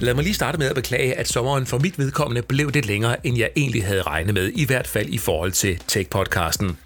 Lad mig lige starte med at beklage, at sommeren for mit vedkommende blev lidt længere, end jeg egentlig havde regnet med, i hvert fald i forhold til Tech-podcasten.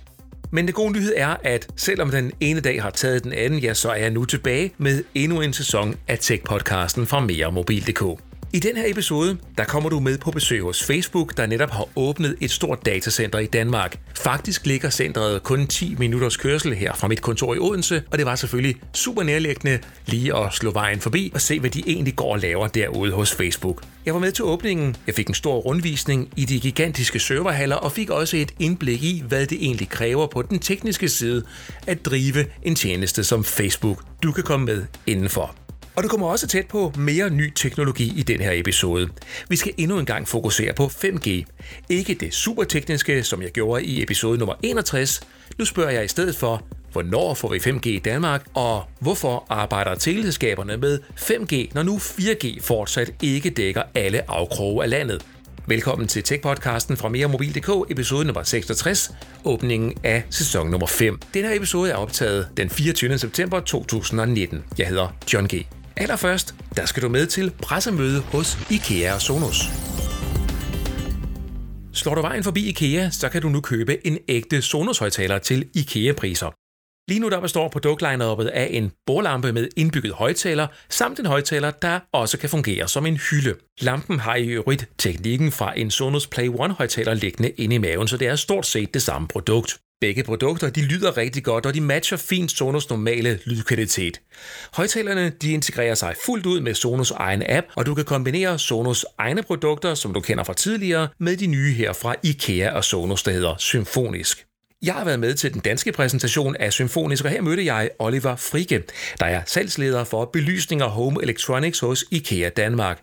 Men det gode nyhed er, at selvom den ene dag har taget den anden, ja, så er jeg nu tilbage med endnu en sæson af Tech-podcasten fra meremobil.dk. I den her episode, der kommer du med på besøg hos Facebook, der netop har åbnet et stort datacenter i Danmark. Faktisk ligger centret kun 10 minutters kørsel her fra mit kontor i Odense, og det var selvfølgelig super nærliggende lige at slå vejen forbi og se, hvad de egentlig går og laver derude hos Facebook. Jeg var med til åbningen, jeg fik en stor rundvisning i de gigantiske serverhaller og fik også et indblik i, hvad det egentlig kræver på den tekniske side at drive en tjeneste som Facebook. Du kan komme med indenfor. Og du kommer også tæt på mere ny teknologi i den her episode. Vi skal endnu en gang fokusere på 5G. Ikke det supertekniske, som jeg gjorde i episode nummer 61. Nu spørger jeg i stedet for, hvornår får vi 5G i Danmark, og hvorfor arbejder teleselskaberne med 5G, når nu 4G fortsat ikke dækker alle afkroge af landet. Velkommen til Tech-podcasten fra meremobil.dk, episode nummer 66, åbningen af sæson nummer 5. Den her episode er optaget den 24. september 2019. Jeg hedder John G. Allerførst, der skal du med til pressemøde hos IKEA og Sonos. Slår du vejen forbi IKEA, så kan du nu købe en ægte Sonos-højtaler til IKEA-priser. Lige nu der består produktlineuppet af en bordlampe med indbygget højtaler, samt en højtaler, der også kan fungere som en hylde. Lampen har i øvrigt teknikken fra en Sonos Play One højtaler liggende inde i maven, så det er stort set det samme produkt. Begge produkter de lyder rigtig godt, og de matcher fint Sonos normale lydkvalitet. Højtalerne de integrerer sig fuldt ud med Sonos egen app, og du kan kombinere Sonos egne produkter, som du kender fra tidligere, med de nye her fra IKEA og Sonos, der hedder Symfonisk. Jeg har været med til den danske præsentation af Symfonisk, og her mødte jeg Oliver Frike, der er salgsleder for belysning og home electronics hos IKEA Danmark.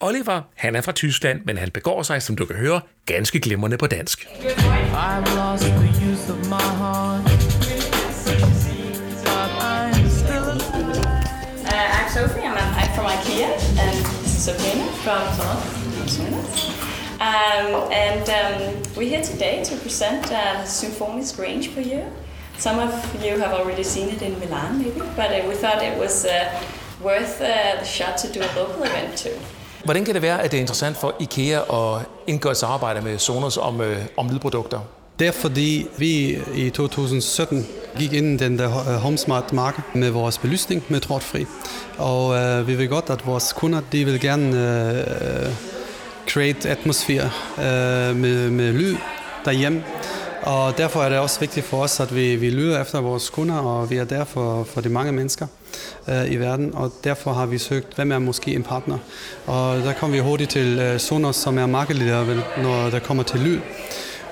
Oliver, han er fra Tyskland, men han begår sig, som du kan høre, ganske glimrende på dansk. I've lost the use of my heart. Uh, I'm Sophie, I'm, I'm from IKEA, and this is from Sonos. Um, and um, we're here today to present uh, Symphonisk range for you. Some of you have already seen it in Milan, maybe, but uh, we thought it was uh, worth uh, the shot to do a local event too. Hvordan kan det være, at det er interessant for IKEA at indgå et samarbejde med Sonos om, øh, om lydprodukter? Det er fordi vi i 2017 gik ind i den der øh, HomeSmart marked med vores belysning med trådfri. Og øh, vi vil godt, at vores kunder de vil gerne øh, øh create atmosfære øh, med, med lyd derhjemme. Og derfor er det også vigtigt for os, at vi, vi lyder efter vores kunder, og vi er der for, for de mange mennesker øh, i verden, og derfor har vi søgt, hvem er måske en partner. Og der kom vi hurtigt til øh, Sonos, som er markedleder, når der kommer til lyd.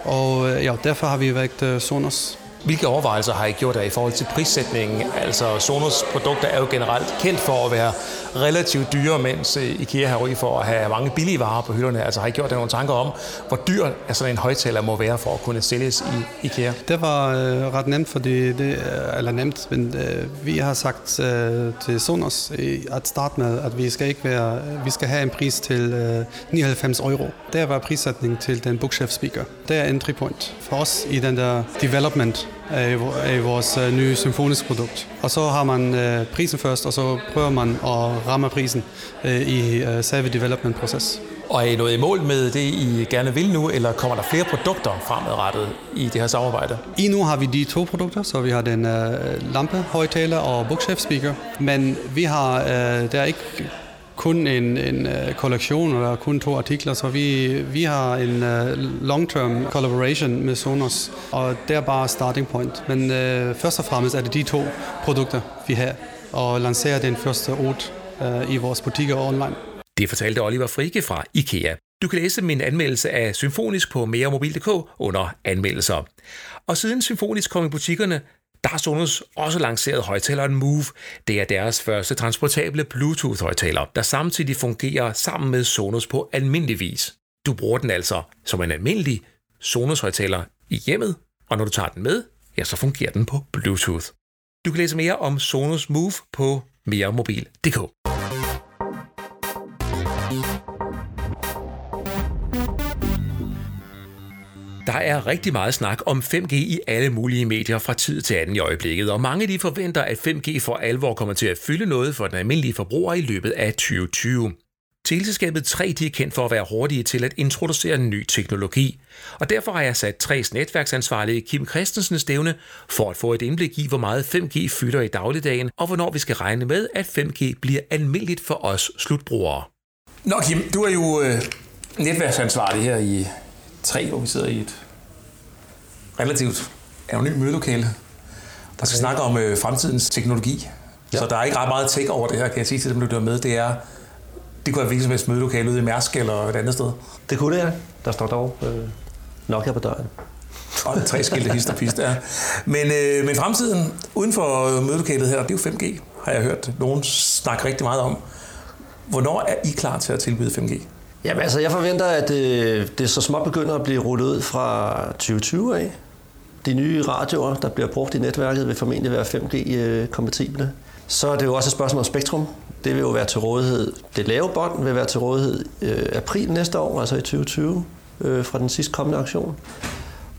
Og øh, ja, derfor har vi valgt øh, Sonos. Hvilke overvejelser har I gjort der i forhold til prissætningen? Altså Sonos produkter er jo generelt kendt for at være relativt dyre, mens IKEA har ry for at have mange billige varer på hylderne. Altså har I gjort der nogle tanker om, hvor dyr sådan en højtaler må være for at kunne sælges i IKEA? Det var øh, ret nemt, fordi det, øh, eller nemt, men øh, vi har sagt øh, til Sonos at starte med, at vi skal ikke være, vi skal have en pris til øh, 99 euro. Det var prissætningen til den bookshelf speaker. Det er entry point for os i den der development af vores øh, nye symfoniske produkt. Og så har man øh, prisen først, og så prøver man at ramme prisen øh, i selve development-proces. Og er I nået i mål med det, I gerne vil nu, eller kommer der flere produkter fremadrettet i det her samarbejde? I nu har vi de to produkter, så vi har den uh, lampe, højtaler og bookshelf speaker. Men vi har, uh, der er ikke kun en, en uh, kollektion, eller kun to artikler, så vi, vi har en uh, long-term collaboration med Sonos, og det er bare starting point. Men uh, først og fremmest er det de to produkter, vi har, og lancerer den første ord uh, i vores butikker online. Det fortalte Oliver Frike fra IKEA. Du kan læse min anmeldelse af Symfonisk på meremobil.dk under anmeldelser. Og siden Symfonisk kom i butikkerne, der har Sonos også lanceret højtaleren Move. Det er deres første transportable Bluetooth-højtaler, der samtidig fungerer sammen med Sonos på almindelig vis. Du bruger den altså som en almindelig Sonos-højtaler i hjemmet, og når du tager den med, ja, så fungerer den på Bluetooth. Du kan læse mere om Sonos Move på meremobil.dk. Der er rigtig meget snak om 5G i alle mulige medier fra tid til anden i øjeblikket, og mange de forventer, at 5G for alvor kommer til at fylde noget for den almindelige forbruger i løbet af 2020. Teleselskabet 3 de er kendt for at være hurtige til at introducere ny teknologi, og derfor har jeg sat 3's netværksansvarlige Kim Christensen stævne for at få et indblik i, hvor meget 5G fylder i dagligdagen, og hvornår vi skal regne med, at 5G bliver almindeligt for os slutbrugere. Nå Kim, du er jo øh, netværksansvarlig her i 3, hvor vi sidder i et relativt anonym mødelokale, der skal snakke om øh, fremtidens teknologi. Ja. Så der er ikke ret meget tech over det her, kan jeg sige til dem, der lytter med. Det er det kunne være hvilket som helst mødelokale ude i Mærsk eller et andet sted. Det kunne det, ja. Der står dog øh, nok her på døren. Og tre skilte hist og pist, ja. Men, øh, men fremtiden uden for mødelokalet her, det er jo 5G, har jeg hørt nogen snakke rigtig meget om. Hvornår er I klar til at tilbyde 5G? Jamen altså, jeg forventer, at det, øh, det så småt begynder at blive rullet ud fra 2020 af. De nye radioer, der bliver brugt i netværket, vil formentlig være 5G-kompatible. Øh, så er det jo også et spørgsmål om spektrum. Det vil jo være til rådighed. Det lave bånd vil være til rådighed øh, april næste år, altså i 2020, øh, fra den sidste kommende aktion.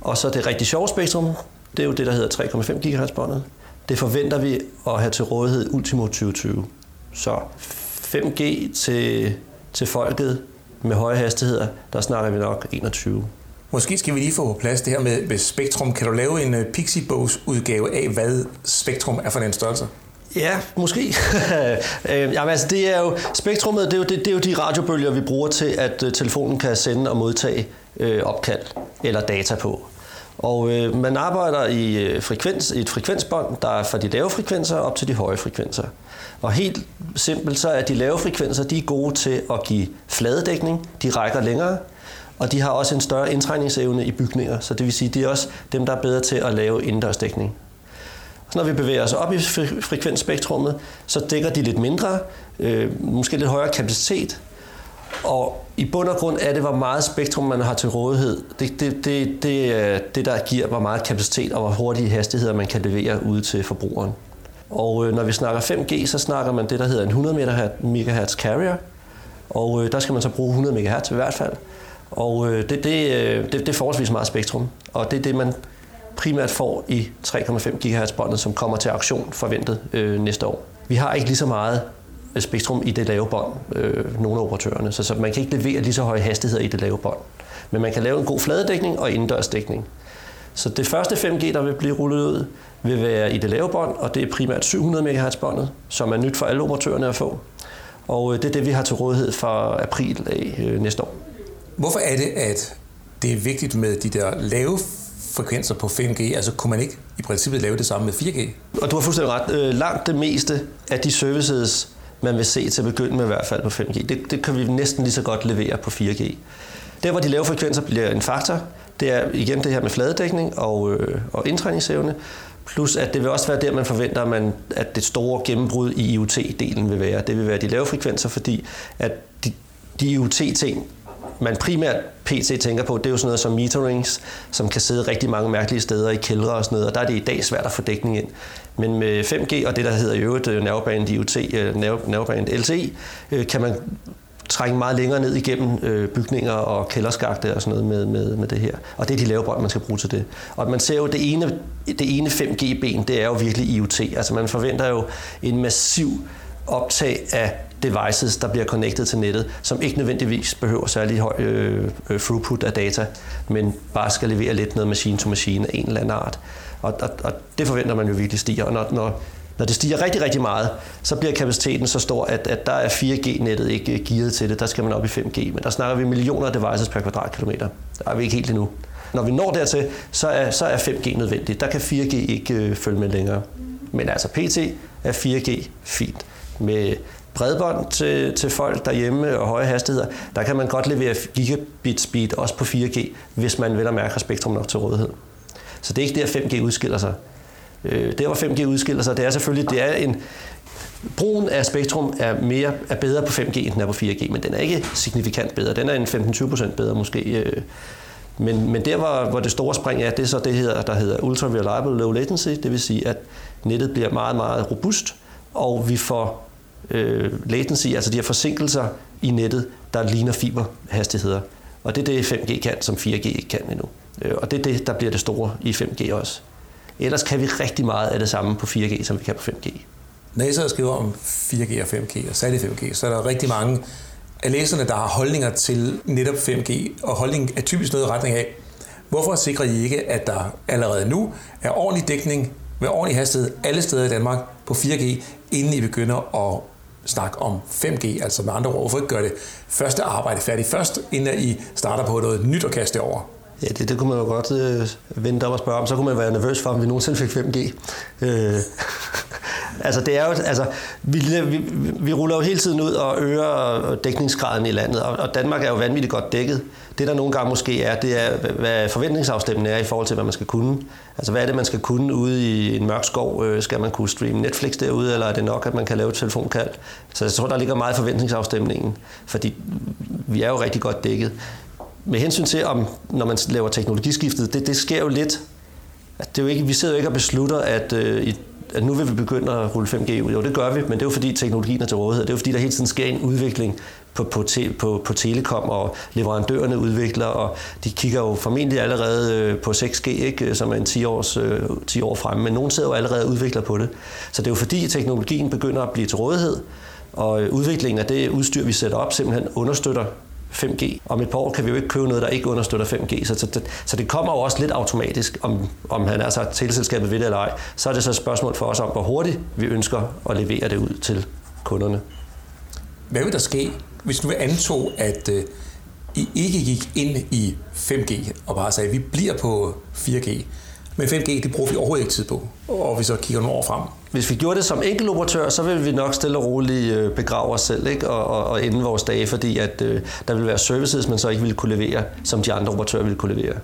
Og så det rigtig sjove spektrum, det er jo det, der hedder 3,5 GHz båndet. Det forventer vi at have til rådighed ultimo 2020. Så 5G til, til folket med høje hastigheder, der snakker vi nok 21. Måske skal vi lige få på plads det her med, med spektrum. Kan du lave en øh, Pixie-bogs udgave af, hvad spektrum er for en størrelse? Ja, måske. Øh, jamen, altså, det er jo, spektrummet det er jo, det, det er jo de radiobølger, vi bruger til, at uh, telefonen kan sende og modtage øh, opkald eller data på. Og øh, man arbejder i, øh, frekvens, i et frekvensbånd, der er fra de lave frekvenser op til de høje frekvenser. Og helt simpelt så er de lave frekvenser, de er gode til at give fladedækning, de rækker længere, og de har også en større indtrængningsevne i bygninger, så det vil sige, de er også dem, der er bedre til at lave indendørsdækning. Så når vi bevæger os op i frekvensspektrummet, så dækker de lidt mindre, øh, måske lidt højere kapacitet, og i bund og grund er det, hvor meget spektrum man har til rådighed. Det, det, det, det det, der giver, hvor meget kapacitet og hvor hurtige hastigheder man kan levere ud til forbrugeren. Og øh, når vi snakker 5G, så snakker man det, der hedder en 100 MHz carrier, og øh, der skal man så bruge 100 MHz i hvert fald. Og øh, det, det, øh, det, det er forholdsvis meget spektrum, og det er det, man primært får i 3,5 GHz-båndet, som kommer til auktion forventet øh, næste år. Vi har ikke lige så meget øh, spektrum i det lave bånd, øh, nogle af operatørerne, så, så man kan ikke levere lige så høje hastigheder i det lave bånd. Men man kan lave en god fladedækning og indendørsdækning. Så det første 5G, der vil blive rullet ud, vil være i det lave bånd, og det er primært 700 MHz-båndet, som er nyt for alle operatørerne at få. Og øh, det er det, vi har til rådighed fra april af øh, næste år. Hvorfor er det, at det er vigtigt med de der lave frekvenser på 5G? Altså kunne man ikke i princippet lave det samme med 4G? Og du har fuldstændig ret. Øh, langt det meste af de services, man vil se til at begynde med i hvert fald på 5G, det, det kan vi næsten lige så godt levere på 4G. Der, hvor de lave frekvenser bliver en faktor, det er igen det her med fladedækning og, øh, og indtræningsevne, plus at det vil også være der, man forventer, at, man, at det store gennembrud i IoT-delen vil være. Det vil være de lave frekvenser, fordi at de, de IoT-ting, man primært PC tænker på, det er jo sådan noget som meterings, som kan sidde rigtig mange mærkelige steder i kældre og sådan noget, og der er det i dag svært at få dækning ind. Men med 5G og det, der hedder i øvrigt øh, IoT, øh, LTE, øh, kan man trænge meget længere ned igennem øh, bygninger og kælderskagte og sådan noget med, med, med det her. Og det er de lave bånd, man skal bruge til det. Og man ser jo, det ene, det ene 5G-ben, det er jo virkelig IoT. Altså man forventer jo en massiv optag af devices, der bliver connected til nettet, som ikke nødvendigvis behøver særlig høj øh, øh, throughput af data, men bare skal levere lidt noget machine to machine af en eller anden art. Og, og, og det forventer man jo virkelig stiger. Og når, når, når det stiger rigtig, rigtig meget, så bliver kapaciteten så stor, at, at der er 4G-nettet ikke øh, gearet til det. Der skal man op i 5G. Men der snakker vi millioner af devices per kvadratkilometer. Der er vi ikke helt endnu. Når vi når dertil, så er, så er 5G nødvendigt. Der kan 4G ikke øh, følge med længere. Men altså PT er 4G fint. Med bredbånd til, til folk derhjemme og høje hastigheder, der kan man godt levere gigabit speed også på 4G, hvis man vel og mærke har spektrum nok til rådighed. Så det er ikke der 5G udskiller sig. Øh, der hvor 5G udskiller sig, det er selvfølgelig, det er en, Brugen af spektrum er, mere, er bedre på 5G, end den er på 4G, men den er ikke signifikant bedre. Den er en 15-20% bedre måske. Øh. Men, men der, hvor, hvor det store spring er, det er så det, her, der hedder Ultra Reliable Low Latency. Det vil sige, at nettet bliver meget, meget robust, og vi får øh, latency, altså de her forsinkelser i nettet, der ligner fiberhastigheder. Og det er det 5G kan, som 4G ikke kan endnu. Øh, og det er det, der bliver det store i 5G også. Ellers kan vi rigtig meget af det samme på 4G, som vi kan på 5G. Når skriver om 4G og 5G, og særligt 5G, så er der rigtig mange af læserne, der har holdninger til netop 5G, og holdningen er typisk noget i retning af, hvorfor sikrer I ikke, at der allerede nu er ordentlig dækning med ordentlig hastighed alle steder i Danmark på 4G, inden I begynder at snak om 5G, altså med andre ord, hvorfor ikke gøre det første arbejde færdigt først, inden I starter på noget nyt at kaste over? Ja, det, det kunne man jo godt øh, vente om og spørge om. Så kunne man være nervøs for, om vi nogensinde fik 5G. Øh, altså, det er jo, altså, vi, vi, vi ruller jo hele tiden ud og øger dækningsgraden i landet, og, og Danmark er jo vanvittigt godt dækket. Det, der nogle gange måske er, det er, hvad forventningsafstemningen er i forhold til, hvad man skal kunne. Altså, hvad er det, man skal kunne ude i en mørk skov? Øh, skal man kunne streame Netflix derude, eller er det nok, at man kan lave et telefonkald? Så jeg tror, der ligger meget forventningsafstemningen, fordi vi er jo rigtig godt dækket med hensyn til, om når man laver teknologiskiftet, det, det sker jo lidt. At det er jo ikke, vi sidder jo ikke og beslutter, at, øh, at nu vil vi begynde at rulle 5G ud. Jo, det gør vi, men det er jo fordi teknologien er til rådighed. Det er jo fordi, der hele tiden sker en udvikling på, på, te, på, på telekom, og leverandørerne udvikler, og de kigger jo formentlig allerede øh, på 6G, ikke, som er en 10, års, øh, 10 år fremme, men nogen sidder jo allerede og udvikler på det. Så det er jo fordi, teknologien begynder at blive til rådighed, og øh, udviklingen af det udstyr, vi sætter op, simpelthen understøtter 5G. Om et par år kan vi jo ikke købe noget, der ikke understøtter 5G, så, så, det, så det kommer jo også lidt automatisk, om, om han er så teleselskabet ved det eller ej. Så er det så et spørgsmål for os om, hvor hurtigt vi ønsker at levere det ud til kunderne. Hvad vil der ske, hvis nu vi antog, at øh, I ikke gik ind i 5G og bare sagde, at vi bliver på 4G, men 5G, det bruger vi overhovedet ikke tid på, og vi så kigger nogle år frem. Hvis vi gjorde det som enkeltoperatør, så ville vi nok stille og roligt øh, begrave os selv ikke? Og, og, og ende vores dage, fordi at, øh, der ville være services, man så ikke ville kunne levere, som de andre operatører ville kunne levere.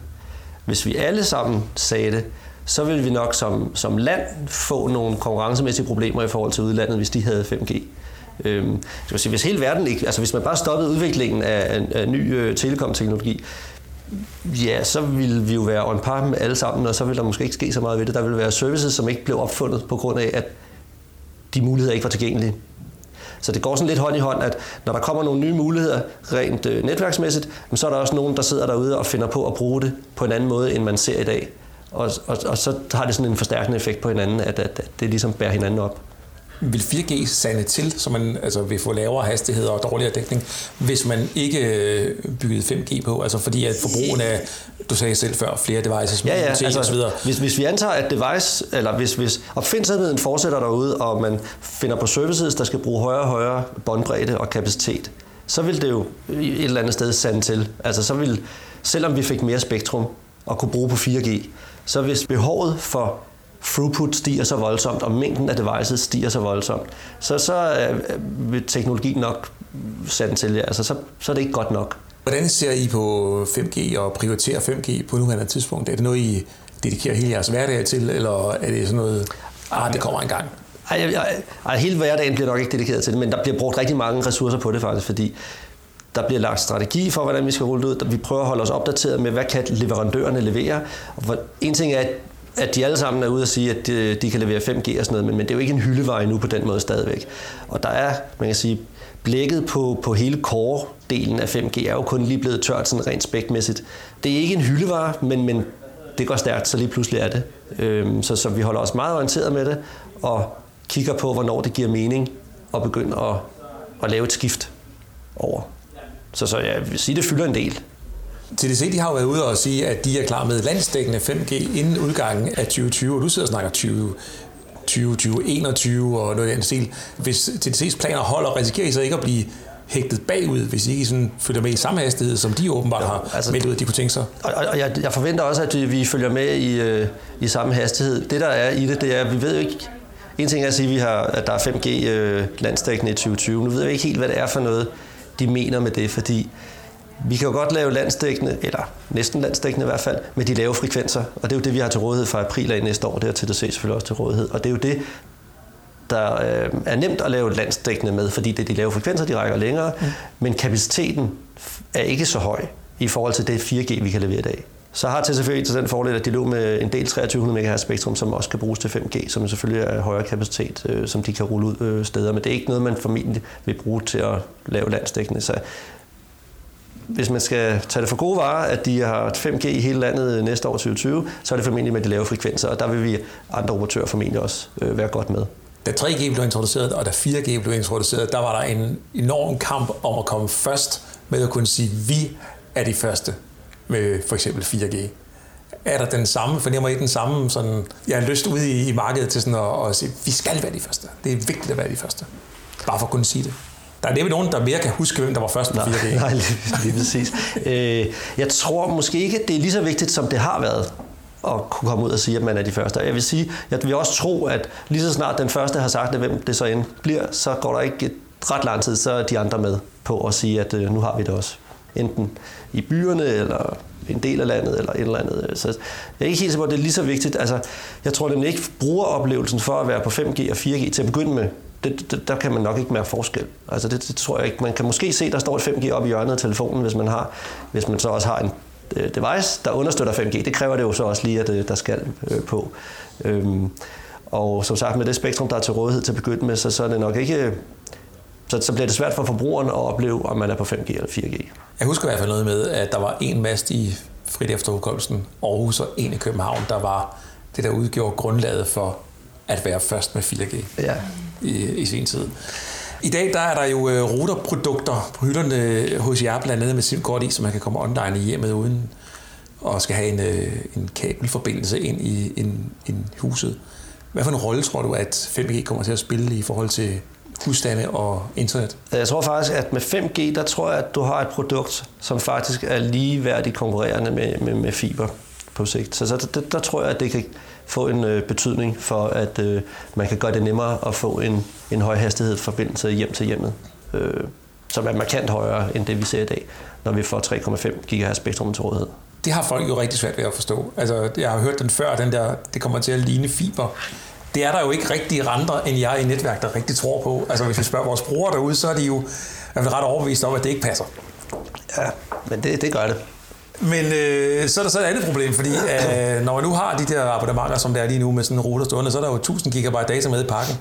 Hvis vi alle sammen sagde det, så ville vi nok som, som land få nogle konkurrencemæssige problemer i forhold til udlandet, hvis de havde 5G. Øhm, sige, hvis hele verden ikke, altså hvis man bare stoppede udviklingen af, af, af ny øh, telekomteknologi, ja, så vil vi jo være on par med alle sammen, og så vil der måske ikke ske så meget ved det. Der vil være services, som ikke blev opfundet på grund af, at de muligheder ikke var tilgængelige. Så det går sådan lidt hånd i hånd, at når der kommer nogle nye muligheder rent øh, netværksmæssigt, så er der også nogen, der sidder derude og finder på at bruge det på en anden måde, end man ser i dag. Og, og, og så har det sådan en forstærkende effekt på hinanden, at, at, at det ligesom bærer hinanden op vil 4G sande til, så man altså, vil få lavere hastigheder og dårligere dækning, hvis man ikke øh, byggede 5G på? Altså fordi at forbrugen af, du sagde selv før, flere devices, ja, ja, altså, osv. Hvis, hvis vi antager, at device, eller hvis, hvis opfindsomheden fortsætter derude, og man finder på services, der skal bruge højere og højere båndbredde og kapacitet, så vil det jo et eller andet sted sande til. Altså så vil, selvom vi fik mere spektrum og kunne bruge på 4G, så hvis behovet for throughput stiger så voldsomt, og mængden af devices stiger så voldsomt, så, så vil teknologien nok sande til, altså så, så er det ikke godt nok. Hvordan ser I på 5G og prioriterer 5G på nuværende tidspunkt? Er det noget, I dedikerer hele jeres hverdag til, eller er det sådan noget, ah, det kommer engang? Ej, ej, ej, hele hverdagen bliver nok ikke dedikeret til det, men der bliver brugt rigtig mange ressourcer på det faktisk, fordi der bliver lagt strategi for, hvordan vi skal rulle det ud. Vi prøver at holde os opdateret med, hvad kan leverandørerne levere. Og en ting er, at at de alle sammen er ude og sige, at de, de kan levere 5G og sådan noget, men, men det er jo ikke en hyldevej nu på den måde stadigvæk. Og der er, man kan sige, blækket på, på hele core-delen af 5G er jo kun lige blevet tørt sådan rent spækmæssigt. Det er ikke en hyldevare, men, men det går stærkt, så lige pludselig er det. Øhm, så, så vi holder os meget orienteret med det, og kigger på, hvornår det giver mening at begynde at, at lave et skift over. Så, så jeg vil sige, det fylder en del. TDC de har jo været ude og sige, at de er klar med landsdækkende 5G inden udgangen af 2020, og du sidder og snakker 20, 2021 og noget i den stil. Hvis TDC's planer holder, risikerer I så ikke at blive hægtet bagud, hvis I ikke sådan følger med i samme hastighed, som de åbenbart har altså, meldt ud, at de kunne tænke sig? Og, og jeg, jeg forventer også, at vi følger med i, øh, i samme hastighed. Det, der er i det, det er, at vi ved jo ikke... En ting er at sige, at, vi har, at der er 5G øh, landstækkende i 2020. Nu ved jeg ikke helt, hvad det er for noget, de mener med det, fordi vi kan jo godt lave landsdækkende, eller næsten landsdækkende i hvert fald, med de lave frekvenser. Og det er jo det, vi har til rådighed fra april af næste år. Det har TDC selvfølgelig også til rådighed. Og det er jo det, der øh, er nemt at lave landsdækkende med, fordi det er de lave frekvenser, de rækker længere. Mm. Men kapaciteten er ikke så høj i forhold til det 4G, vi kan levere i dag. Så har TCF til den fordel, at de lå med en del 2300 MHz spektrum, som også kan bruges til 5G, som selvfølgelig er højere kapacitet, øh, som de kan rulle ud øh, steder. Men det er ikke noget, man formentlig vil bruge til at lave landsdækkende. Så hvis man skal tage det for gode varer, at de har 5G i hele landet øh, næste år 2020, så er det formentlig med de lave frekvenser, og der vil vi andre operatører formentlig også øh, være godt med. da 3G blev introduceret, og da 4G blev introduceret, der var der en enorm kamp om at komme først med at kunne sige, at vi er de første med for eksempel 4G. Er der den samme, fornemmer I den samme, sådan, jeg har lyst ud i, i markedet til sådan at, at sige, vi skal være de første. Det er vigtigt at være de første. Bare for at kunne sige det. Der er nemlig nogen, der mere kan huske, hvem der var først med 4G. Nej, lige, lige præcis. Øh, jeg tror måske ikke, det er lige så vigtigt, som det har været at kunne komme ud og sige, at man er de første. Jeg vil sige, jeg vil også tro, at lige så snart den første har sagt, at hvem det så end bliver, så går der ikke et ret lang tid, så er de andre med på at sige, at øh, nu har vi det også. Enten i byerne, eller en del af landet, eller et eller andet. Så jeg er ikke helt sikker på, at det er lige så vigtigt. Altså, jeg tror nemlig ikke, brugeroplevelsen for at være på 5G og 4G til at begynde med, det, det, der kan man nok ikke mærke forskel. Altså det, det tror jeg ikke. Man kan måske se, der står et 5G op i hjørnet af telefonen, hvis man, har, hvis man så også har en øh, device, der understøtter 5G. Det kræver det jo så også lige, at øh, der skal øh, på. Øhm, og som sagt, med det spektrum, der er til rådighed til at begynde med, så, så er det nok ikke... Så, så bliver det svært for forbrugeren at opleve, om man er på 5G eller 4G. Jeg husker i hvert fald noget med, at der var en mast i frit efter udkommelsen, Aarhus og en i København, der var det, der udgjorde grundlaget for at være først med 4G. Ja i, i sin tid. I dag der er der jo øh, routerprodukter på hylderne øh, hos jer, blandt andet med SIM-kort i, så man kan komme online i hjemmet uden og skal have en, øh, en kabelforbindelse ind i en, en huset. Hvad for en rolle tror du, at 5G kommer til at spille i forhold til husstande og internet? Jeg tror faktisk, at med 5G, der tror jeg, at du har et produkt, som faktisk er ligeværdigt konkurrerende med, med, med fiber på sigt. Så, så der, der tror jeg, at det kan få en øh, betydning for, at øh, man kan gøre det nemmere at få en, en højhastighedsforbindelse hjem til hjemmet, øh, som er markant højere end det, vi ser i dag, når vi får 3,5 GHz spektrum til rådighed. Det har folk jo rigtig svært ved at forstå. Altså, jeg har hørt den før, den der, det kommer til at ligne fiber. Det er der jo ikke rigtig andre end jeg i netværk, der rigtig tror på. Altså, hvis vi spørger vores brugere derude, så er de jo er ret overbevist om, at det ikke passer. Ja, men det, det gør det. Men øh, så er der så et andet problem, fordi øh, når man nu har de der abonnementer, som der er lige nu med sådan en router stående, så er der jo 1000 GB data med i pakken.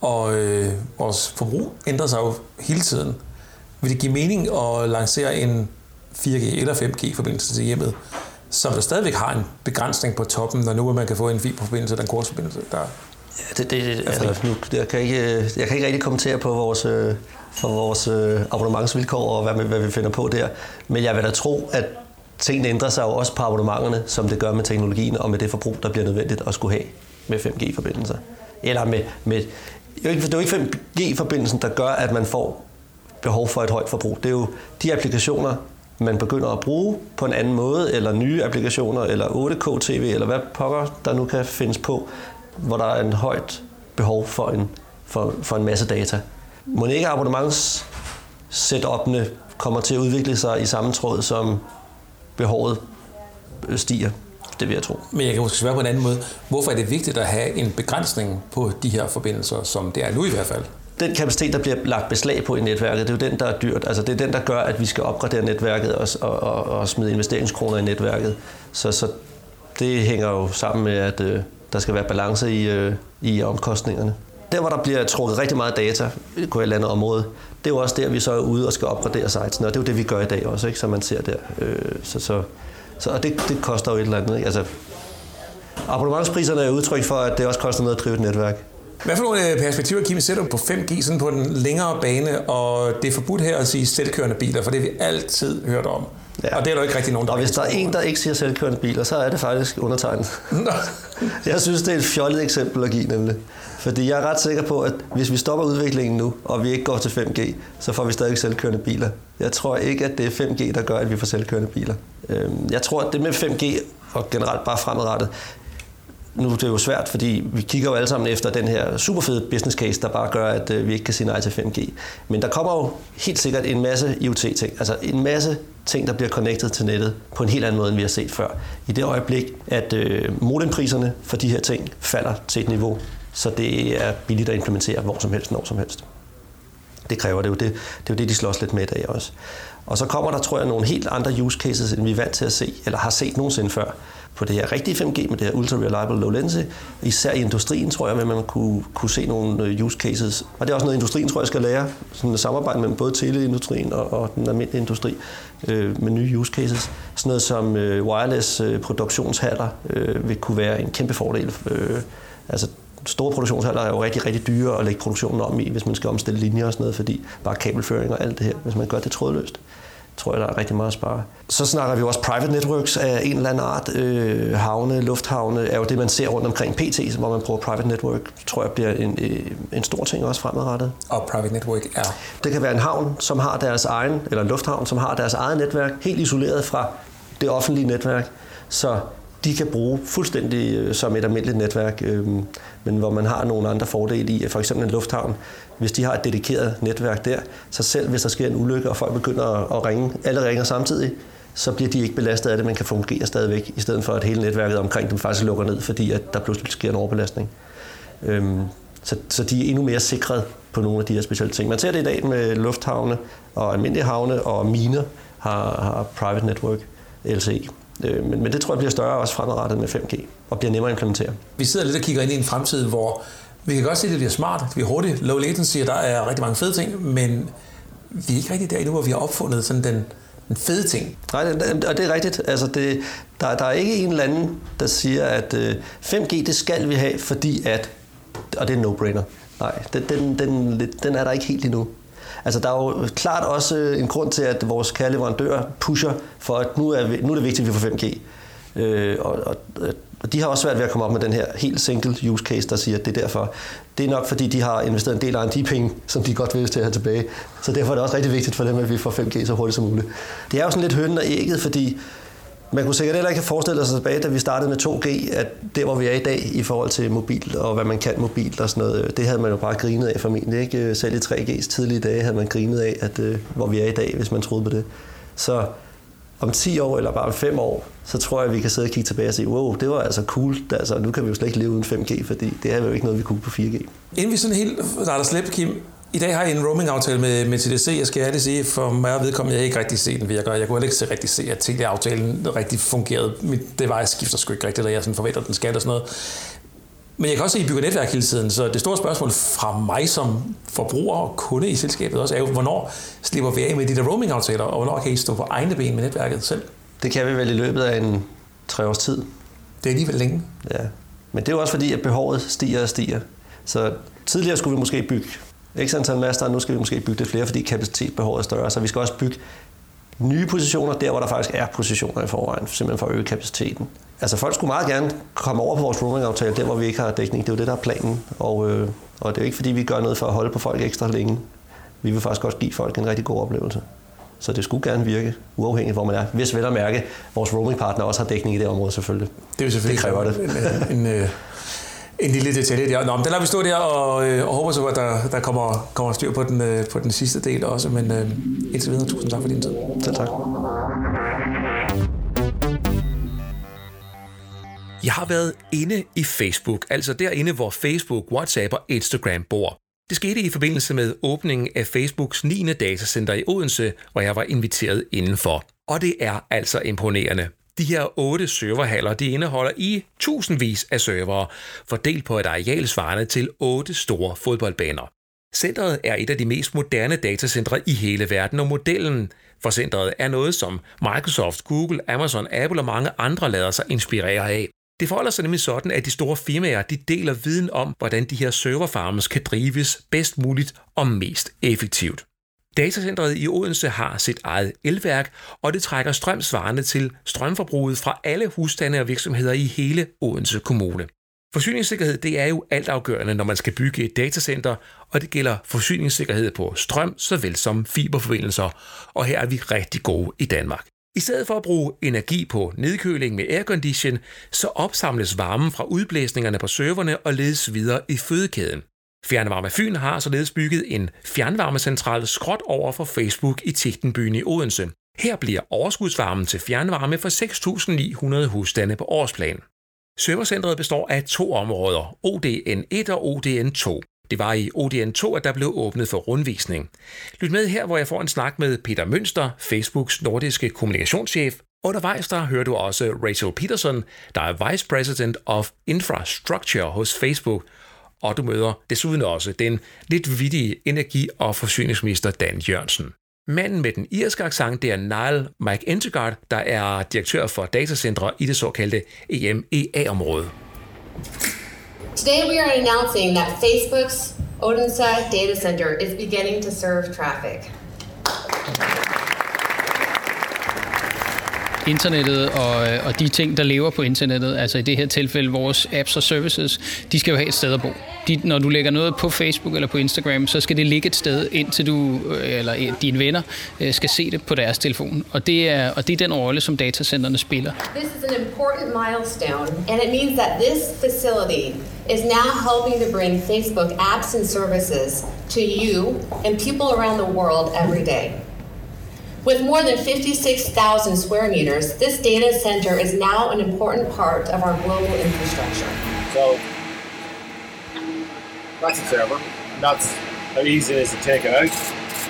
Og øh, vores forbrug ændrer sig jo hele tiden. Vil det give mening at lancere en 4G eller 5G forbindelse til hjemmet, som der stadigvæk har en begrænsning på toppen, når nu man kan få en fiberforbindelse eller en korsforbindelse, der Ja, det, det, altså, nu, jeg, kan ikke, jeg kan ikke rigtig kommentere på vores, øh, for vores øh, abonnementsvilkår og hvad, hvad vi finder på der. Men jeg vil da tro, at tingene ændrer sig jo også på abonnementerne, som det gør med teknologien og med det forbrug, der bliver nødvendigt at skulle have med 5G-forbindelser. Eller med, med det er jo ikke 5G-forbindelsen, der gør, at man får behov for et højt forbrug. Det er jo de applikationer, man begynder at bruge på en anden måde, eller nye applikationer, eller 8K-TV, eller hvad pokker der nu kan findes på, hvor der er en højt behov for en, for, for en masse data. Må ikke abonnements setup'ene kommer til at udvikle sig i samme tråd, som behovet stiger. Det vil jeg tro. Men jeg kan måske svare på en anden måde. Hvorfor er det vigtigt at have en begrænsning på de her forbindelser, som det er nu i hvert fald? Den kapacitet, der bliver lagt beslag på i netværket, det er jo den, der er dyrt. Altså det er den, der gør, at vi skal opgradere netværket og, og, og, og smide investeringskroner i netværket. Så, så det hænger jo sammen med, at øh, der skal være balance i, øh, i omkostningerne. Der, hvor der bliver trukket rigtig meget data på et eller andet område, det er jo også der, vi så er ude og skal opgradere sitesen, og det er jo det, vi gør i dag også, ikke? som man ser der. Øh, så, så, så, og det, det koster jo et eller andet. Ikke? Altså, abonnementspriserne er udtryk for, at det også koster noget at drive et netværk. Hvad for nogle øh, perspektiver, Kim, sætter du på 5G sådan på den længere bane, og det er forbudt her at sige selvkørende biler, for det har vi altid hørt om. Ja. Og det er der ikke rigtig nogen, der Og hvis der er en, der ikke siger selvkørende biler, så er det faktisk undertegnet. jeg synes, det er et fjollet eksempel at give nemlig. Fordi jeg er ret sikker på, at hvis vi stopper udviklingen nu, og vi ikke går til 5G, så får vi stadig selvkørende biler. Jeg tror ikke, at det er 5G, der gør, at vi får selvkørende biler. Øhm, jeg tror, at det med 5G og generelt bare fremadrettet, nu det er det jo svært, fordi vi kigger jo alle sammen efter den her super fede business case, der bare gør, at øh, vi ikke kan sige nej til 5G. Men der kommer jo helt sikkert en masse IoT-ting, altså en masse ting, der bliver connected til nettet på en helt anden måde, end vi har set før. I det øjeblik, at øh, modempriserne for de her ting falder til et niveau, så det er billigt at implementere hvor som helst, når som helst. Det kræver det jo. Det, det er jo det, de slås lidt med i dag også. Og så kommer der, tror jeg, nogle helt andre use cases, end vi er vant til at se, eller har set nogensinde før på det her rigtige 5G med det her ultra reliable low latency. Især i industrien, tror jeg, at man kunne, kunne se nogle øh, use cases. Og det er også noget, industrien, tror jeg, skal lære. Sådan et samarbejde mellem både teleindustrien og, og den almindelige industri øh, med nye use cases. Sådan noget som øh, wireless øh, produktionshaller øh, vil kunne være en kæmpe fordel. Øh, altså store produktionshaller er jo rigtig, rigtig dyre at lægge produktionen om i, hvis man skal omstille linjer og sådan noget, fordi bare kabelføring og alt det her, hvis man gør det trådløst tror jeg, der er rigtig meget at spare. Så snakker vi også private networks af en eller anden art. Øh, havne, lufthavne er jo det, man ser rundt omkring PT, hvor man bruger private network, tror jeg bliver en, øh, en stor ting også fremadrettet. Og private network er? Det kan være en havn, som har deres egen, eller en lufthavn, som har deres eget netværk, helt isoleret fra det offentlige netværk. Så de kan bruge fuldstændig øh, som et almindeligt netværk, øh, men hvor man har nogle andre fordele i, for eksempel en lufthavn, hvis de har et dedikeret netværk der, så selv hvis der sker en ulykke, og folk begynder at ringe, alle ringer samtidig, så bliver de ikke belastet af det, man kan fungere stadigvæk, i stedet for at hele netværket omkring dem faktisk lukker ned, fordi at der pludselig sker en overbelastning. Øhm, så, så de er endnu mere sikret på nogle af de her specielle ting. Man ser det i dag med lufthavne og almindelige havne og miner har, har private network, LCE. Øh, men, men det tror jeg bliver større også fremadrettet med 5G og bliver nemmere at implementere. Vi sidder lidt og kigger ind i en fremtid, hvor vi kan godt se, at det bliver smart, det bliver hurtigt, low latency, og der er rigtig mange fede ting, men vi er ikke rigtig der endnu, hvor vi har opfundet sådan den, den fede ting. Nej, og det er rigtigt. Altså det, der, der er ikke en eller anden, der siger, at 5G, øh, det skal vi have, fordi at... Og det er en no-brainer. Nej, den, den, den, den er der ikke helt endnu. Altså, der er jo klart også øh, en grund til, at vores kære leverandører pusher for, at nu er, nu er det vigtigt, at vi får 5G. Øh, og, og, og de har også svært ved at komme op med den her helt single use case, der siger, at det er derfor. Det er nok, fordi de har investeret en del af de penge, som de godt vil til at have tilbage. Så derfor er det også rigtig vigtigt for dem, at vi får 5G så hurtigt som muligt. Det er jo sådan lidt hønnen og ægget, fordi man kunne sikkert heller ikke have forestillet sig tilbage, da vi startede med 2G, at det, hvor vi er i dag i forhold til mobil og hvad man kan mobilt og sådan noget, øh, det havde man jo bare grinet af formentlig. Ikke? Øh, selv i 3G's tidlige dage havde man grinet af, at, øh, hvor vi er i dag, hvis man troede på det. Så om 10 år eller bare om 5 år, så tror jeg, at vi kan sidde og kigge tilbage og sige, wow, det var altså cool. Altså, nu kan vi jo slet ikke leve uden 5G, fordi det er jo ikke noget, vi kunne på 4G. Inden vi sådan helt der slip, Kim, i dag har jeg en roaming-aftale med, med TDC. Jeg skal ærligt sige, for mig vedkommende, jeg ikke rigtig se den virker. Jeg kunne heller ikke rigtig se, at TD-aftalen rigtig fungerede. Mit device skifter sgu ikke rigtigt, og jeg sådan forventer, den skal og sådan noget. Men jeg kan også se, at I bygger netværk hele tiden, så det store spørgsmål fra mig som forbruger og kunde i selskabet også er jo, hvornår slipper vi af med de der roaming-aftaler, og hvornår kan I stå på egne ben med netværket selv? Det kan vi vel i løbet af en tre års tid. Det er alligevel længe. Ja, men det er jo også fordi, at behovet stiger og stiger. Så tidligere skulle vi måske bygge x antal master, og nu skal vi måske bygge det flere, fordi kapacitetsbehovet er større. Så vi skal også bygge nye positioner der, hvor der faktisk er positioner i forvejen, simpelthen for at øge kapaciteten. Altså folk skulle meget gerne komme over på vores roaming-aftale, der hvor vi ikke har dækning. Det er jo det, der er planen. Og, øh, og det er jo ikke fordi, vi gør noget for at holde på folk ekstra længe. Vi vil faktisk også give folk en rigtig god oplevelse. Så det skulle gerne virke, uafhængigt hvor man er. Hvis vel at mærke, vores roaming-partner også har dækning i det område selvfølgelig. Det, er selvfølgelig det kræver det. En, en, en, en lille detalje der. Nå, men den lader vi stå der og, øh, og håber så, at der, der kommer, kommer styr på den, øh, på den sidste del også. Men øh, indtil videre, tusind tak for din tid. Selv tak. Jeg har været inde i Facebook, altså derinde, hvor Facebook, WhatsApp og Instagram bor. Det skete i forbindelse med åbningen af Facebooks 9. datacenter i Odense, hvor jeg var inviteret indenfor. Og det er altså imponerende. De her otte serverhaller de indeholder i tusindvis af servere, fordelt på et areal svarende til otte store fodboldbaner. Centret er et af de mest moderne datacentre i hele verden, og modellen for centret er noget, som Microsoft, Google, Amazon, Apple og mange andre lader sig inspirere af. Det forholder sig nemlig sådan, at de store firmaer de deler viden om, hvordan de her serverfarmes kan drives bedst muligt og mest effektivt. Datacentret i Odense har sit eget elværk, og det trækker strøm svarende til strømforbruget fra alle husstande og virksomheder i hele Odense Kommune. Forsyningssikkerhed det er jo altafgørende, når man skal bygge et datacenter, og det gælder forsyningssikkerhed på strøm såvel som fiberforbindelser, og her er vi rigtig gode i Danmark. I stedet for at bruge energi på nedkøling med aircondition, så opsamles varmen fra udblæsningerne på serverne og ledes videre i fødekæden. Fjernvarme Fyn har således bygget en fjernvarmecentral skråt over for Facebook i Tigtenbyen i Odense. Her bliver overskudsvarmen til fjernvarme for 6.900 husstande på årsplan. Servercentret består af to områder, ODN1 og ODN2. Det var i ODN2, at der blev åbnet for rundvisning. Lyt med her, hvor jeg får en snak med Peter Mønster, Facebooks nordiske kommunikationschef. Undervejs der hører du også Rachel Peterson, der er Vice President of Infrastructure hos Facebook, og du møder desuden også den lidt vittige energi- og forsyningsminister Dan Jørgensen. Manden med den irske accent, det er Niall Mike Entegard, der er direktør for datacentre i det såkaldte EMEA-område. Today we are announcing that Facebook's Odense data center is beginning to serve traffic internettet og, øh, og de ting, der lever på internettet, altså i det her tilfælde vores apps og services, de skal jo have et sted at bo. De, når du lægger noget på Facebook eller på Instagram, så skal det ligge et sted, indtil du øh, eller dine venner øh, skal se det på deres telefon. Og det er, og det er den rolle, som datacenterne spiller. This is an important milestone, and it means that this facility is now helping to bring Facebook apps and services to you and people around the world every day. With more than 56,000 square meters, this data center is now an important part of our global infrastructure. So that's a server. That's how easy it is to take it out.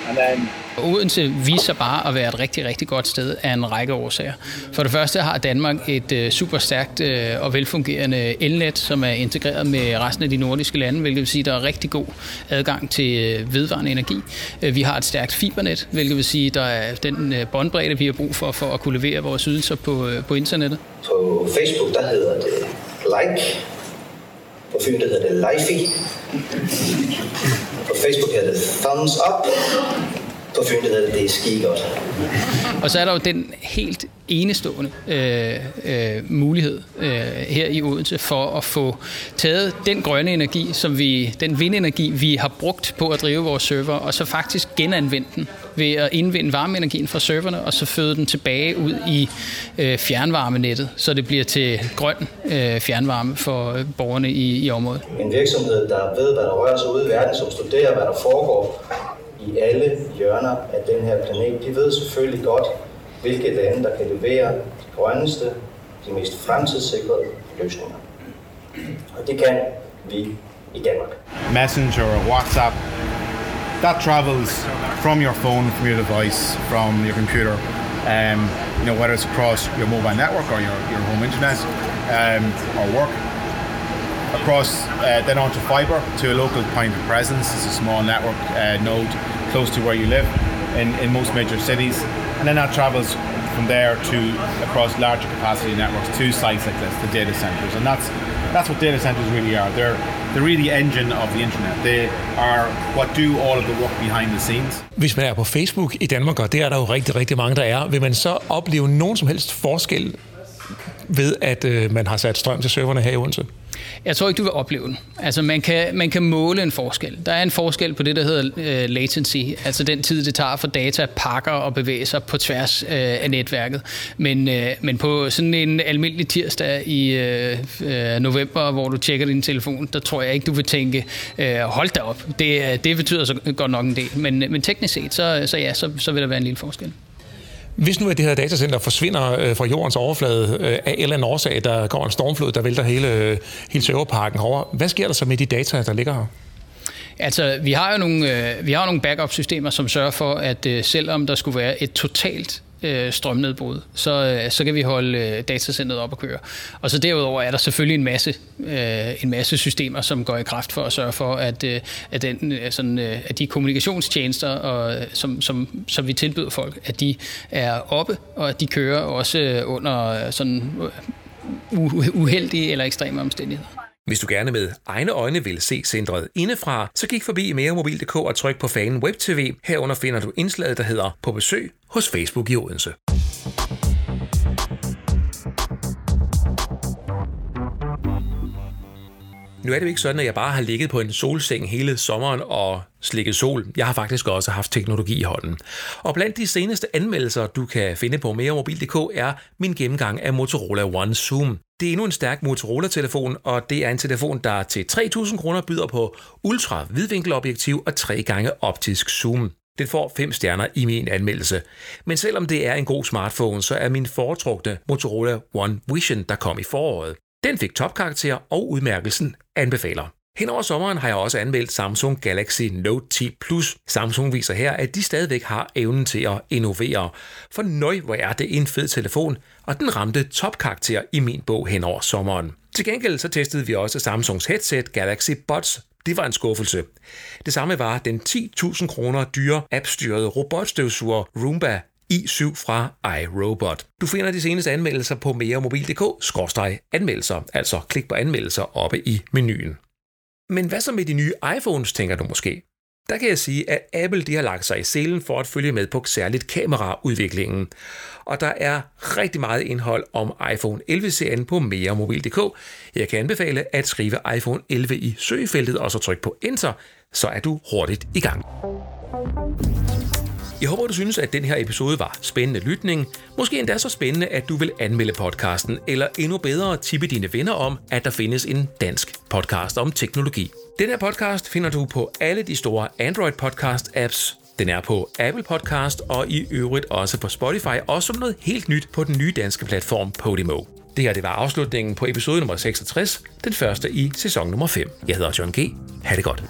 And then Odense viser bare at være et rigtig, rigtig godt sted af en række årsager. For det første har Danmark et øh, super stærkt øh, og velfungerende elnet, som er integreret med resten af de nordiske lande, hvilket vil sige, at der er rigtig god adgang til øh, vedvarende energi. Vi har et stærkt fibernet, hvilket vil sige, at der er den båndbredde, vi har brug for, for at kunne levere vores ydelser på, på internettet. På Facebook, der hedder det like. På Fyn, der hedder det lifey. På Facebook hedder det thumbs up på Fyn, hedder det, det er ski godt. Og så er der jo den helt enestående øh, øh, mulighed øh, her i Odense for at få taget den grønne energi, som vi, den vindenergi, vi har brugt på at drive vores server, og så faktisk genanvende den ved at indvinde varmeenergien fra serverne, og så føde den tilbage ud i øh, fjernvarmenettet, så det bliver til grøn øh, fjernvarme for øh, borgerne i, i området. En virksomhed, der ved, hvad der rører sig ude i verden, som studerer, hvad der foregår, i alle hjørner af den her planet. De ved selvfølgelig godt, hvilke lande, der kan levere de grønneste, de mest fremtidssikrede løsninger. Og det kan vi i Danmark. Messenger or WhatsApp, that travels from your phone, from your device, from your computer, um, you know, whether it's across your mobile network or your, your home internet um, or work, across uh, then onto fiber to a local point of presence. It's a small network uh, node close to where you live in, in most major cities. And then that travels from there to across larger capacity networks to sites like this, the data centers. And that's that's what data centers really are. They're they're really the engine of the internet. They are what do all of the work behind the scenes. Hvis man er på Facebook i Danmark, og det er der jo rigtig, rigtig mange, der er, vil man så opleve nogen som helst forskel ved, at øh, man har sat strøm til serverne her i Odense? Jeg tror ikke, du vil opleve den. Altså, man kan, man kan måle en forskel. Der er en forskel på det, der hedder uh, latency, altså den tid, det tager for data pakker og bevæge sig på tværs uh, af netværket. Men, uh, men på sådan en almindelig tirsdag i uh, november, hvor du tjekker din telefon, der tror jeg ikke, du vil tænke, uh, hold da op, det, det betyder så godt nok en del. Men, men teknisk set, så, så ja, så, så vil der være en lille forskel. Hvis nu at det her datacenter forsvinder øh, fra jordens overflade øh, af en eller anden årsag, der går en stormflod, der vælter hele, øh, hele serverparken over, hvad sker der så med de data, der ligger her? Altså, vi har jo nogle, øh, vi har nogle backup-systemer, som sørger for, at øh, selvom der skulle være et totalt øh, strømnedbrud, så, øh, så kan vi holde øh, datacenteret op at køre. Og så derudover er der selvfølgelig en masse, øh, en masse systemer, som går i kraft for at sørge for, at, øh, at, den, øh, sådan, øh, at de kommunikationstjenester, og, øh, som, som, som vi tilbyder folk, at de er oppe, og at de kører også øh, under sådan uheldige eller ekstreme omstændigheder. Hvis du gerne med egne øjne vil se centret indefra, så gik forbi meremobil.dk og tryk på fanen WebTV. Herunder finder du indslaget, der hedder På besøg hos Facebook i Odense. Nu er det jo ikke sådan, at jeg bare har ligget på en solseng hele sommeren og slikket sol. Jeg har faktisk også haft teknologi i hånden. Og blandt de seneste anmeldelser, du kan finde på meremobil.dk, er min gennemgang af Motorola One Zoom. Det er endnu en stærk Motorola-telefon, og det er en telefon, der til 3.000 kroner byder på ultra hvidvinkelobjektiv og 3 gange optisk zoom. Den får 5 stjerner i min anmeldelse. Men selvom det er en god smartphone, så er min foretrukne Motorola One Vision, der kom i foråret. Den fik topkarakter og udmærkelsen anbefaler. Hen over sommeren har jeg også anmeldt Samsung Galaxy Note 10 Plus. Samsung viser her, at de stadigvæk har evnen til at innovere. For nøj, hvor er det en fed telefon, og den ramte topkarakter i min bog hen over sommeren. Til gengæld så testede vi også Samsungs headset Galaxy Buds. Det var en skuffelse. Det samme var den 10.000 kroner dyre appstyrede robotstøvsuger Roomba i7 fra iRobot. Du finder de seneste anmeldelser på meremobil.dk-anmeldelser, altså klik på anmeldelser oppe i menuen. Men hvad så med de nye iPhones, tænker du måske? Der kan jeg sige, at Apple de har lagt sig i selen for at følge med på særligt kameraudviklingen. Og der er rigtig meget indhold om iPhone 11-serien på meremobil.dk. Jeg kan anbefale at skrive iPhone 11 i søgefeltet og så trykke på Enter, så er du hurtigt i gang. Jeg håber, du synes, at den her episode var spændende lytning. Måske endda så spændende, at du vil anmelde podcasten, eller endnu bedre tippe dine venner om, at der findes en dansk podcast om teknologi. Den her podcast finder du på alle de store Android podcast apps. Den er på Apple Podcast og i øvrigt også på Spotify, og som noget helt nyt på den nye danske platform Podimo. Det her det var afslutningen på episode nummer 66, den første i sæson nummer 5. Jeg hedder John G. Ha' det godt.